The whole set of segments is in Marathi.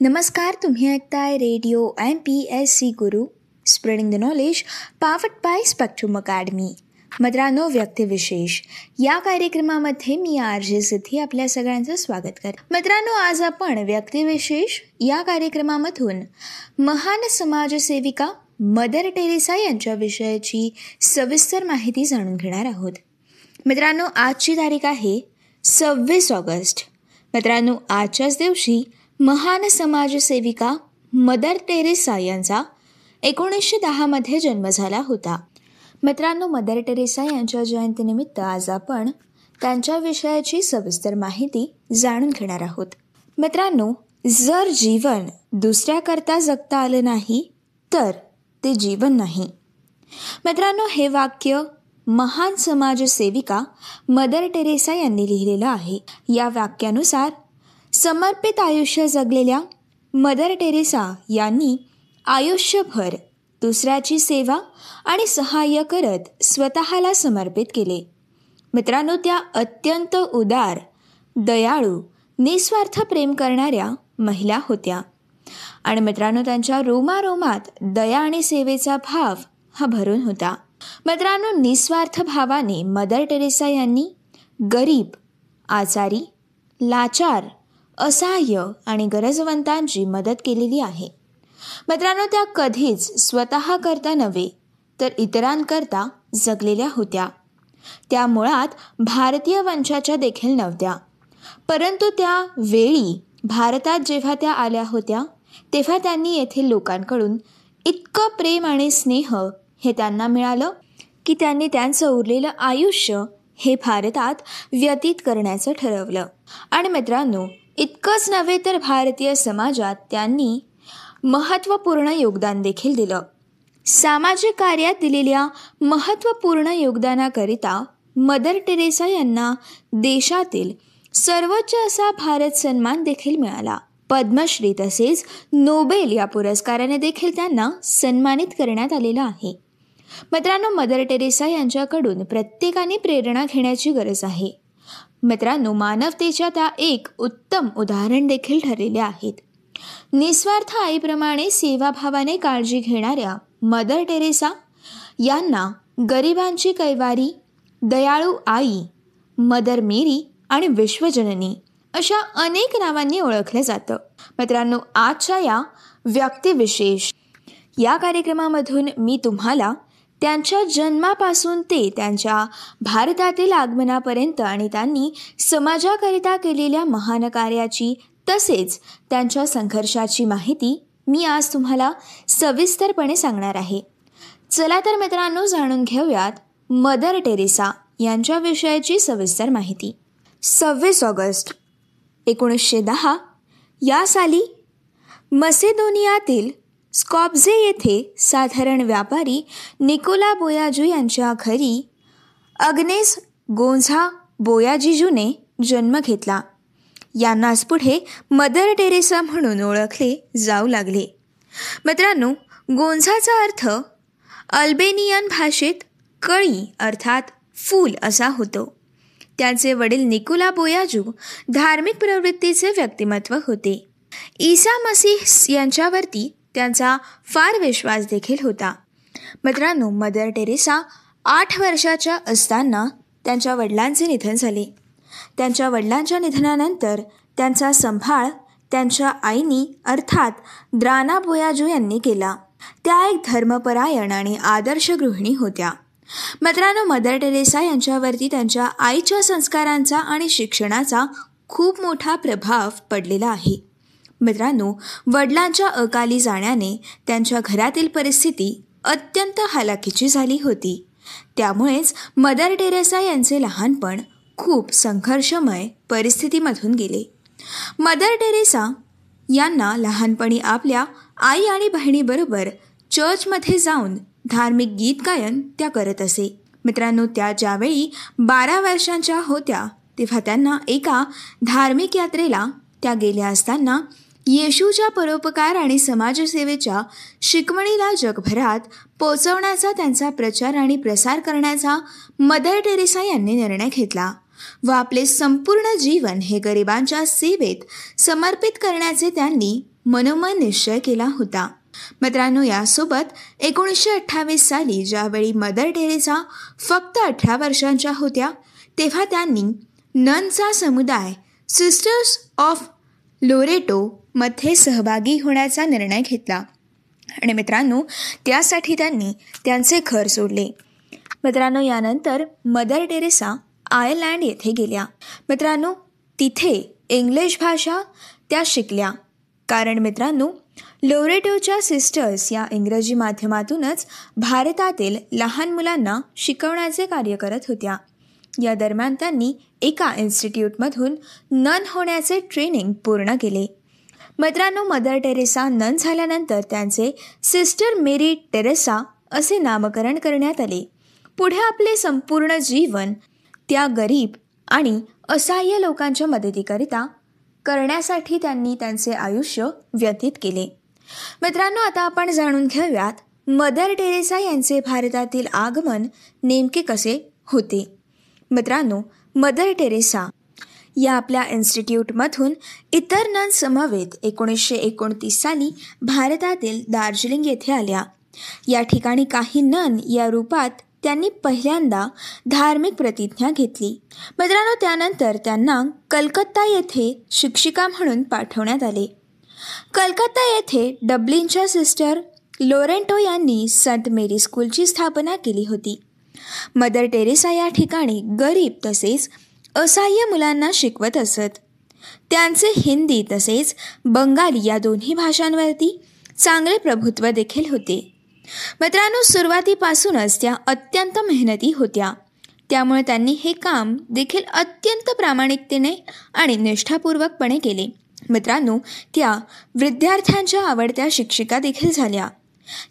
नमस्कार तुम्ही ऐकताय radio M P S C Guru spreading the knowledge powered by Spectrum Academy. मित्रांनो व्यक्तिविशेष. या कार्यक्रमामध्ये मी आर जे सिद्धी आपल्या सगळ्यांचं स्वागत कर मित्रांनो आज आपण व्यक्तिविशेष या कार्यक्रमामधून महान समाजसेविका मदर टेरेसा यांच्या विषयाची सविस्तर माहिती जाणून घेणार आहोत. मित्रांनो आजची तारीख आहे सव्वीस ऑगस्ट. मित्रांनो आजच्याच दिवशी महान समाजसेविका मदर टेरेसा यांचा एकोणीसशे दहामध्ये जन्म झाला होता. मित्रांनो मदर टेरेसा यांच्या जयंतीनिमित्त आज आपण त्यांच्या विषयाची सविस्तर माहिती जाणून घेणार आहोत. मित्रांनो जर जीवन दुसऱ्याकरता जगता आलं नाही तर ते जीवन नाही. मित्रांनो हे वाक्य महान समाजसेविका मदर टेरेसा यांनी लिहिलेलं आहे. या वाक्यानुसार समर्पित आयुष्य जगलेल्या मदर टेरेसा यांनी आयुष्यभर दुसऱ्याची सेवा आणि सहाय्य करत स्वतःला समर्पित केले. मित्रांनो त्या अत्यंत उदार दयाळू निस्वार्थ प्रेम करणाऱ्या महिला होत्या. आणि मित्रांनो त्यांच्या रोमारोमात दया आणि सेवेचा भाव हा भरून होता. मित्रांनो निस्वार्थ भावाने मदर टेरेसा यांनी गरीब आजारी लाचार असहाय्य आणि गरजवंतांची मदत केलेली आहे. मित्रांनो त्या कधीच स्वतः करता नव्हे तर इतरांकरता जगलेल्या होत्या. त्या मुळात भारतीय वंशाच्या देखील नव्हत्या. परंतु त्या वेळी भारतात जेव्हा त्या आल्या होत्या तेव्हा त्यांनी येथील लोकांकडून इतकं प्रेम आणि स्नेह हे त्यांना मिळालं की त्यांनी त्यांचं उरलेलं आयुष्य हे भारतात व्यतीत करण्याचं ठरवलं. आणि मित्रांनो इतकंच नव्हे तर भारतीय समाजात त्यांनी महत्त्वपूर्ण योगदान देखील दिलं. सामाजिक कार्यात दिलेल्या महत्त्वपूर्ण योगदानाकरिता मदर टेरेसा यांना देशातील सर्वोच्च असा भारत सन्मान देखील मिळाला. पद्मश्री तसेच नोबेल या पुरस्काराने देखील त्यांना सन्मानित करण्यात आलेलं आहे. मित्रांनो मदर टेरेसा यांच्याकडून प्रत्येकाने प्रेरणा घेण्याची गरज आहे. मित्रांनो मानवतेच्या त्या एक उत्तम उदाहरण देखील ठरलेल्या आहेत. निस्वार्थ आईप्रमाणे सेवाभावाने काळजी घेणाऱ्या मदर टेरेसा यांना गरिबांची कैवारी दयाळू आई मदर मेरी आणि विश्वजननी अशा अनेक नावांनी ओळखलं जातं. मित्रांनो आजच्या या व्यक्तिविशेष या कार्यक्रमामधून मी तुम्हाला त्यांच्या जन्मापासून ते त्यांच्या भारतातील आगमनापर्यंत आणि त्यांनी समाजाकरिता केलेल्या महान कार्याची तसेच त्यांच्या संघर्षाची माहिती मी आज तुम्हाला सविस्तरपणे सांगणार आहे. चला तर मित्रांनो जाणून घेऊयात मदर टेरेसा यांच्या विषयाची सविस्तर माहिती. सव्वीस ऑगस्ट एकोणीसशे दहा या साली मसेदोनियातील स्कॉप्झे येथे साधारण व्यापारी निकोला बोयाजू यांच्या घरी अग्नेस गोंझा बोयाजिजूने जन्म घेतला. यांनाच पुढे मदर टेरेसा म्हणून ओळखले जाऊ लागले. मित्रांनो गोंझाचा अर्थ अल्बेनियन भाषेत कळी अर्थात फूल असा होतो. त्यांचे वडील निकोला बोयाजू धार्मिक प्रवृत्तीचे व्यक्तिमत्व होते. ईसा मसीह यांच्यावरती त्यांचा फार विश्वास देखील होता. मित्रांनो मदर टेरेसा आठ वर्षाच्या असताना त्यांच्या वडिलांचे निधन झाले. त्यांच्या वडिलांच्या निधनानंतर त्यांचा संभाळ त्यांच्या आईनी अर्थात द्राना बोयाजू यांनी केला. त्या एक धर्मपरायण आणि आदर्श गृहिणी होत्या. मित्रांनो मदर टेरेसा यांच्यावरती त्यांच्या आईच्या संस्कारांचा आणि शिक्षणाचा खूप मोठा प्रभाव पडलेला आहे. मित्रांनो वडिलांच्या अकाली जाण्याने त्यांच्या घरातील परिस्थिती अत्यंत हलाखीची झाली होती. त्यामुळेच मदर टेरेसा यांचे लहानपण खूप संघर्षमय परिस्थितीमधून गेले. मदर टेरेसा यांना लहानपणी आपल्या आई आणि बहिणीबरोबर चर्चमध्ये जाऊन धार्मिक गीत गायन त्या करत असे. मित्रांनो त्या ज्यावेळी बारा वर्षांच्या होत्या तेव्हा त्यांना एका धार्मिक यात्रेला त्या गेल्या असताना येशूच्या परोपकार आणि समाजसेवेच्या शिकवणीला जगभरात पोचवण्याचा त्यांचा प्रचार आणि प्रसार करण्याचा मदर टेरेसा यांनी निर्णय घेतला व आपले संपूर्ण जीवन हे गरिबांच्या सेवेत समर्पित करण्याचे त्यांनी मनोमन निश्चय केला होता. मित्रांनो यासोबत एकोणीसशे अठ्ठावीस साली ज्यावेळी मदर टेरेसा फक्त अठरा वर्षांच्या होत्या तेव्हा त्यांनी ननचा समुदाय सिस्टर्स ऑफ लोरेटोमध्ये सहभागी होण्याचा निर्णय घेतला. आणि मित्रांनो त्यासाठी त्यांनी त्यांचे घर सोडले. मित्रांनो यानंतर मदर टेरेसा आयर्लँड येथे गेल्या. मित्रांनो तिथे इंग्लिश भाषा त्या शिकल्या. कारण मित्रांनो लोरेटोच्या सिस्टर्स या इंग्रजी माध्यमातूनच भारतातील लहान मुलांना शिकवण्याचे कार्य करत होत्या. या दरम्यान त्यांनी एका इन्स्टिट्यूटमधून नन होण्याचे ट्रेनिंग पूर्ण केले. मित्रांनो मदर टेरेसा नन झाल्यानंतर त्यांचे सिस्टर मेरी टेरेसा असे नामकरण करण्यात आले. पुढे आपले संपूर्ण जीवन त्या गरीब आणि असहाय्य लोकांच्या मदतीकरिता करण्यासाठी त्यांनी त्यांचे आयुष्य व्यतीत केले. मित्रांनो आता आपण जाणून घेऊयात मदर टेरेसा यांचे भारतातील आगमन नेमके कसे होते? मित्रांनो मदर टेरेसा या आपल्या इन्स्टिट्यूटमधून इतर ननसमवेत एकोणीसशे एकोणतीस साली भारतातील दार्जिलिंग येथे आल्या. या ठिकाणी काही नन या रूपात त्यांनी पहिल्यांदा धार्मिक प्रतिज्ञा घेतली. मित्रांनो त्यानंतर त्यांना कलकत्ता येथे शिक्षिका म्हणून पाठवण्यात आले. कलकत्ता येथे डब्लिनच्या सिस्टर लोरेंटो यांनी संत मेरी स्कूलची स्थापना केली होती. मदर टेरेसा या ठिकाणी गरीब तसेच असहाय्य मुलांना शिकवत असत. त्यांचे हिंदी तसेच बंगाली या दोन्ही भाषांवरती चांगले प्रभुत्व देखील होते. मित्रांनो सुरुवातीपासूनच त्या अत्यंत मेहनती होत्या. त्यामुळे त्यांनी हे काम देखील अत्यंत प्रामाणिकतेने आणि निष्ठापूर्वकपणे केले. मित्रांनो त्या विद्यार्थ्यांच्या आवडत्या शिक्षिका देखील झाल्या.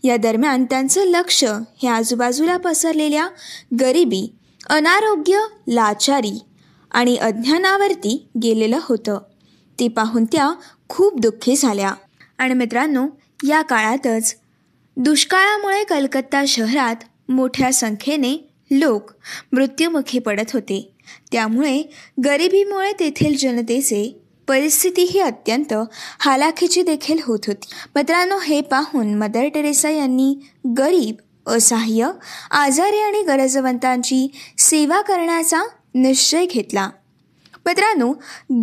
या दरम्यान त्यांचं लक्ष हे आजूबाजूला पसरलेल्या गरिबी अनारोग्य लाचारी आणि अज्ञानावरती गेलेलं होतं. ते पाहून त्या खूप दुःखी झाल्या. आणि मित्रांनो या काळातच दुष्काळामुळे कलकत्ता शहरात मोठ्या संख्येने लोक मृत्युमुखी पडत होते. त्यामुळे गरिबीमुळे तेथील जनतेचे परिस्थिती ही अत्यंत हालाखीची देखील होत होती. मित्रांनो हे पाहून मदर टेरेसा यांनी गरीब असहाय्य आजारी आणि गरजवंतांची सेवा करण्याचा निश्चय घेतला. मित्रांनो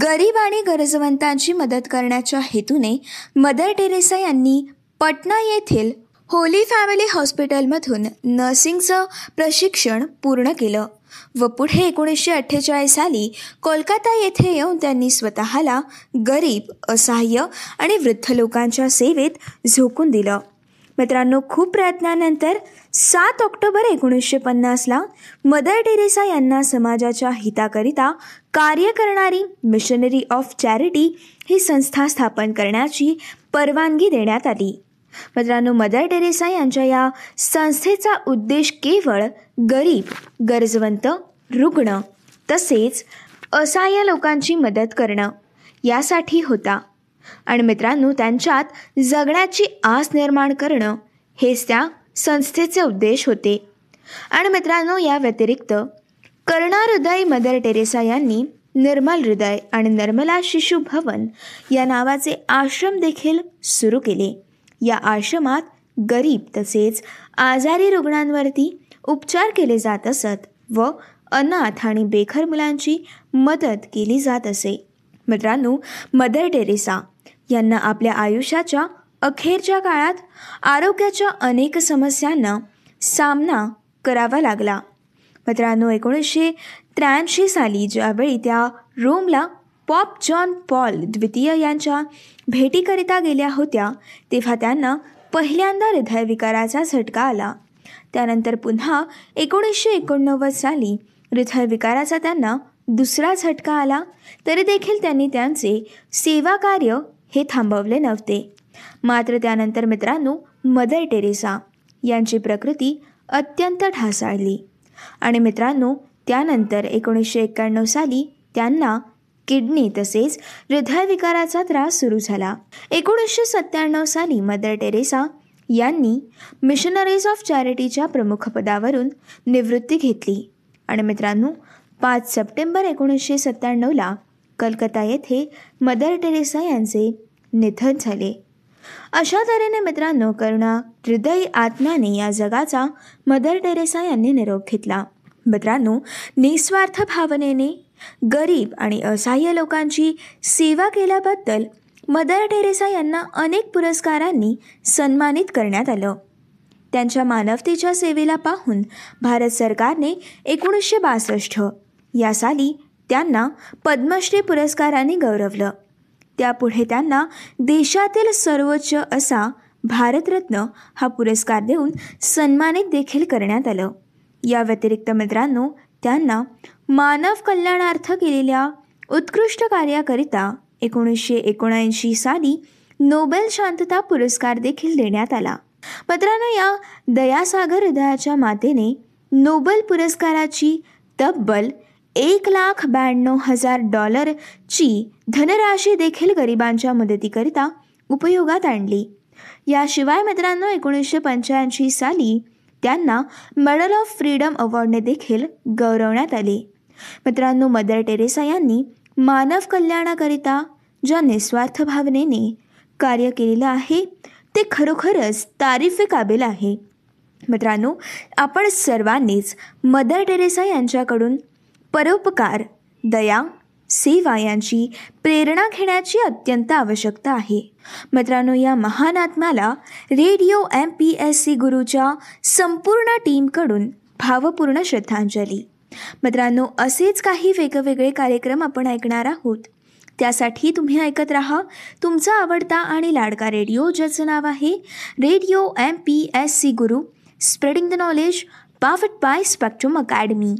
गरीब आणि गरजवंतांची मदत करण्याच्या हेतूने मदर टेरेसा यांनी पटना येथील होली फॅमिली हॉस्पिटलमधून नर्सिंगचं प्रशिक्षण पूर्ण केलं. व पुढे एकोणीसशे अठ्ठेचाळीस साली कोलकाता येथे येऊन त्यांनी स्वतःला गरीब असहाय्य आणि वृद्ध लोकांच्या सेवेत झोकून दिलं. मित्रांनो खूप प्रयत्नानंतर सात ऑक्टोबर एकोणीसशे पन्नासला मदर टेरेसा यांना समाजाच्या हिताकरिता कार्य करणारी मिशनरी ऑफ चॅरिटी ही संस्था स्थापन करण्याची परवानगी देण्यात आली. मित्रांनो मदर टेरेसा यांच्या या संस्थेचा उद्देश केवळ गरीब गरजवंत रुग्ण तसेच असहाय्य लोकांची मदत करणं यासाठी होता. आणि मित्रांनो त्यांच्यात जगण्याची आस निर्माण करणं हेच त्या संस्थेचे उद्देश होते. आणि मित्रांनो या व्यतिरिक्त करुणा मदर टेरेसा यांनी निर्मल हृदय आणि निर्मला शिशु भवन या नावाचे आश्रम देखील सुरू केले. या आश्रमात गरीब तसेच आजारी रुग्णांवरती उपचार केले जात असत व अनाथ आणि बेघर मुलांची मदत केली जात असे. मित्रांनो मदर टेरेसा यांना आपल्या आयुष्याच्या अखेरच्या काळात आरोग्याच्या अनेक समस्यांना सामना करावा लागला. मित्रांनो एकोणीसशे त्र्याऐंशी साली ज्यावेळी त्या रोमला पॉप जॉन पॉल द्वितीय यांच्या भेटीकरिता गेल्या होत्या तेव्हा त्यांना पहिल्यांदा हृदयविकाराचा झटका आला. त्यानंतर पुन्हा एकोणीसशे एकोणनव्वद साली हृदयविकाराचा त्यांना दुसरा झटका आला तरी देखील त्यांनी त्यांचे सेवा कार्य हे थांबवले नव्हते. मात्र त्यानंतर मित्रांनो मदर टेरेसा यांची प्रकृती अत्यंत ढासाळली. आणि मित्रांनो त्यानंतर एकोणीसशे एक्क्याण्णव साली त्यांना किडनी तसेच हृदयविकाराचा त्रास सुरू झाला. एकोणीसशे सत्त्याण्णव साली मदर टेरेसा यांनी मिशनरीज ऑफ चॅरिटीच्या प्रमुखपदावरून निवृत्ती घेतली. आणि मित्रांनो पाच सप्टेंबर एकोणीसशे सत्त्याण्णवला कलकत्ता येथे मदर टेरेसा यांचे निधन झाले. अशा तऱ्हेने मित्रांनो करुणा हृदय आत्म्याने या जगाचा मदर टेरेसा यांनी निरोप घेतला. मित्रांनो निस्वार्थ भावनेने गरीब आणि असहाय्य लोकांची सेवा केल्याबद्दल मदर टेरेसा यांना अनेक पुरस्कारांनी सन्मानित करण्यात आलं. त्यांच्या मानवतेच्या सेवेला पाहून भारत सरकारने एकोणीसशे बासष्ट या साली त्यांना पद्मश्री पुरस्काराने गौरवलं. त्यापुढे त्यांना देशातील सर्वोच्च असा भारतरत्न हा पुरस्कार देऊन सन्मानित देखील करण्यात आलं. या व्यतिरिक्त मित्रांनो त्यांना मानव कल्याणार्थ केलेल्या उत्कृष्ट कार्याकरिता एकोणीसशे एकोणऐंशी साली नोबेल शांतता पुरस्कार देखील देण्यात आला. मित्रांनो या दयासागर हृदयाच्या मातेने नोबेल पुरस्काराची तब्बल एक लाख ब्याण्णव हजार डॉलरची धनराशी देखील गरिबांच्या मदतीकरिता उपयोगात आणली. याशिवाय मित्रांनो एकोणीसशे पंच्याऐंशी साली त्यांना मेडल ऑफ फ्रीडम अवॉर्डने देखील गौरवण्यात आले. मित्रांनो मदर टेरेसा यांनी मानव कल्याणाकरिता ज्या निस्वार्थ भावनेने कार्य केलेलं आहे ते खरोखरच तारीफे काबिल आहे. मित्रांनो आपण सर्वांनीच मदर टेरेसा यांच्याकडून परोपकार दया सेवा यांची प्रेरणा घेण्याची अत्यंत आवश्यकता आहे. मित्रांनो या महान आत्म्याला radio M P S C गुरूच्या संपूर्ण टीमकडून भावपूर्ण श्रद्धांजली. मित्रांनो असेच काही वेगवेगळे कार्यक्रम आपण ऐकणार आहोत. त्यासाठी तुम्ही ऐकत राहा तुमचा आवडता आणि लाडका रेडिओ ज्याचं नाव आहे radio M P S C Guru spreading the knowledge powered by Spectrum Academy.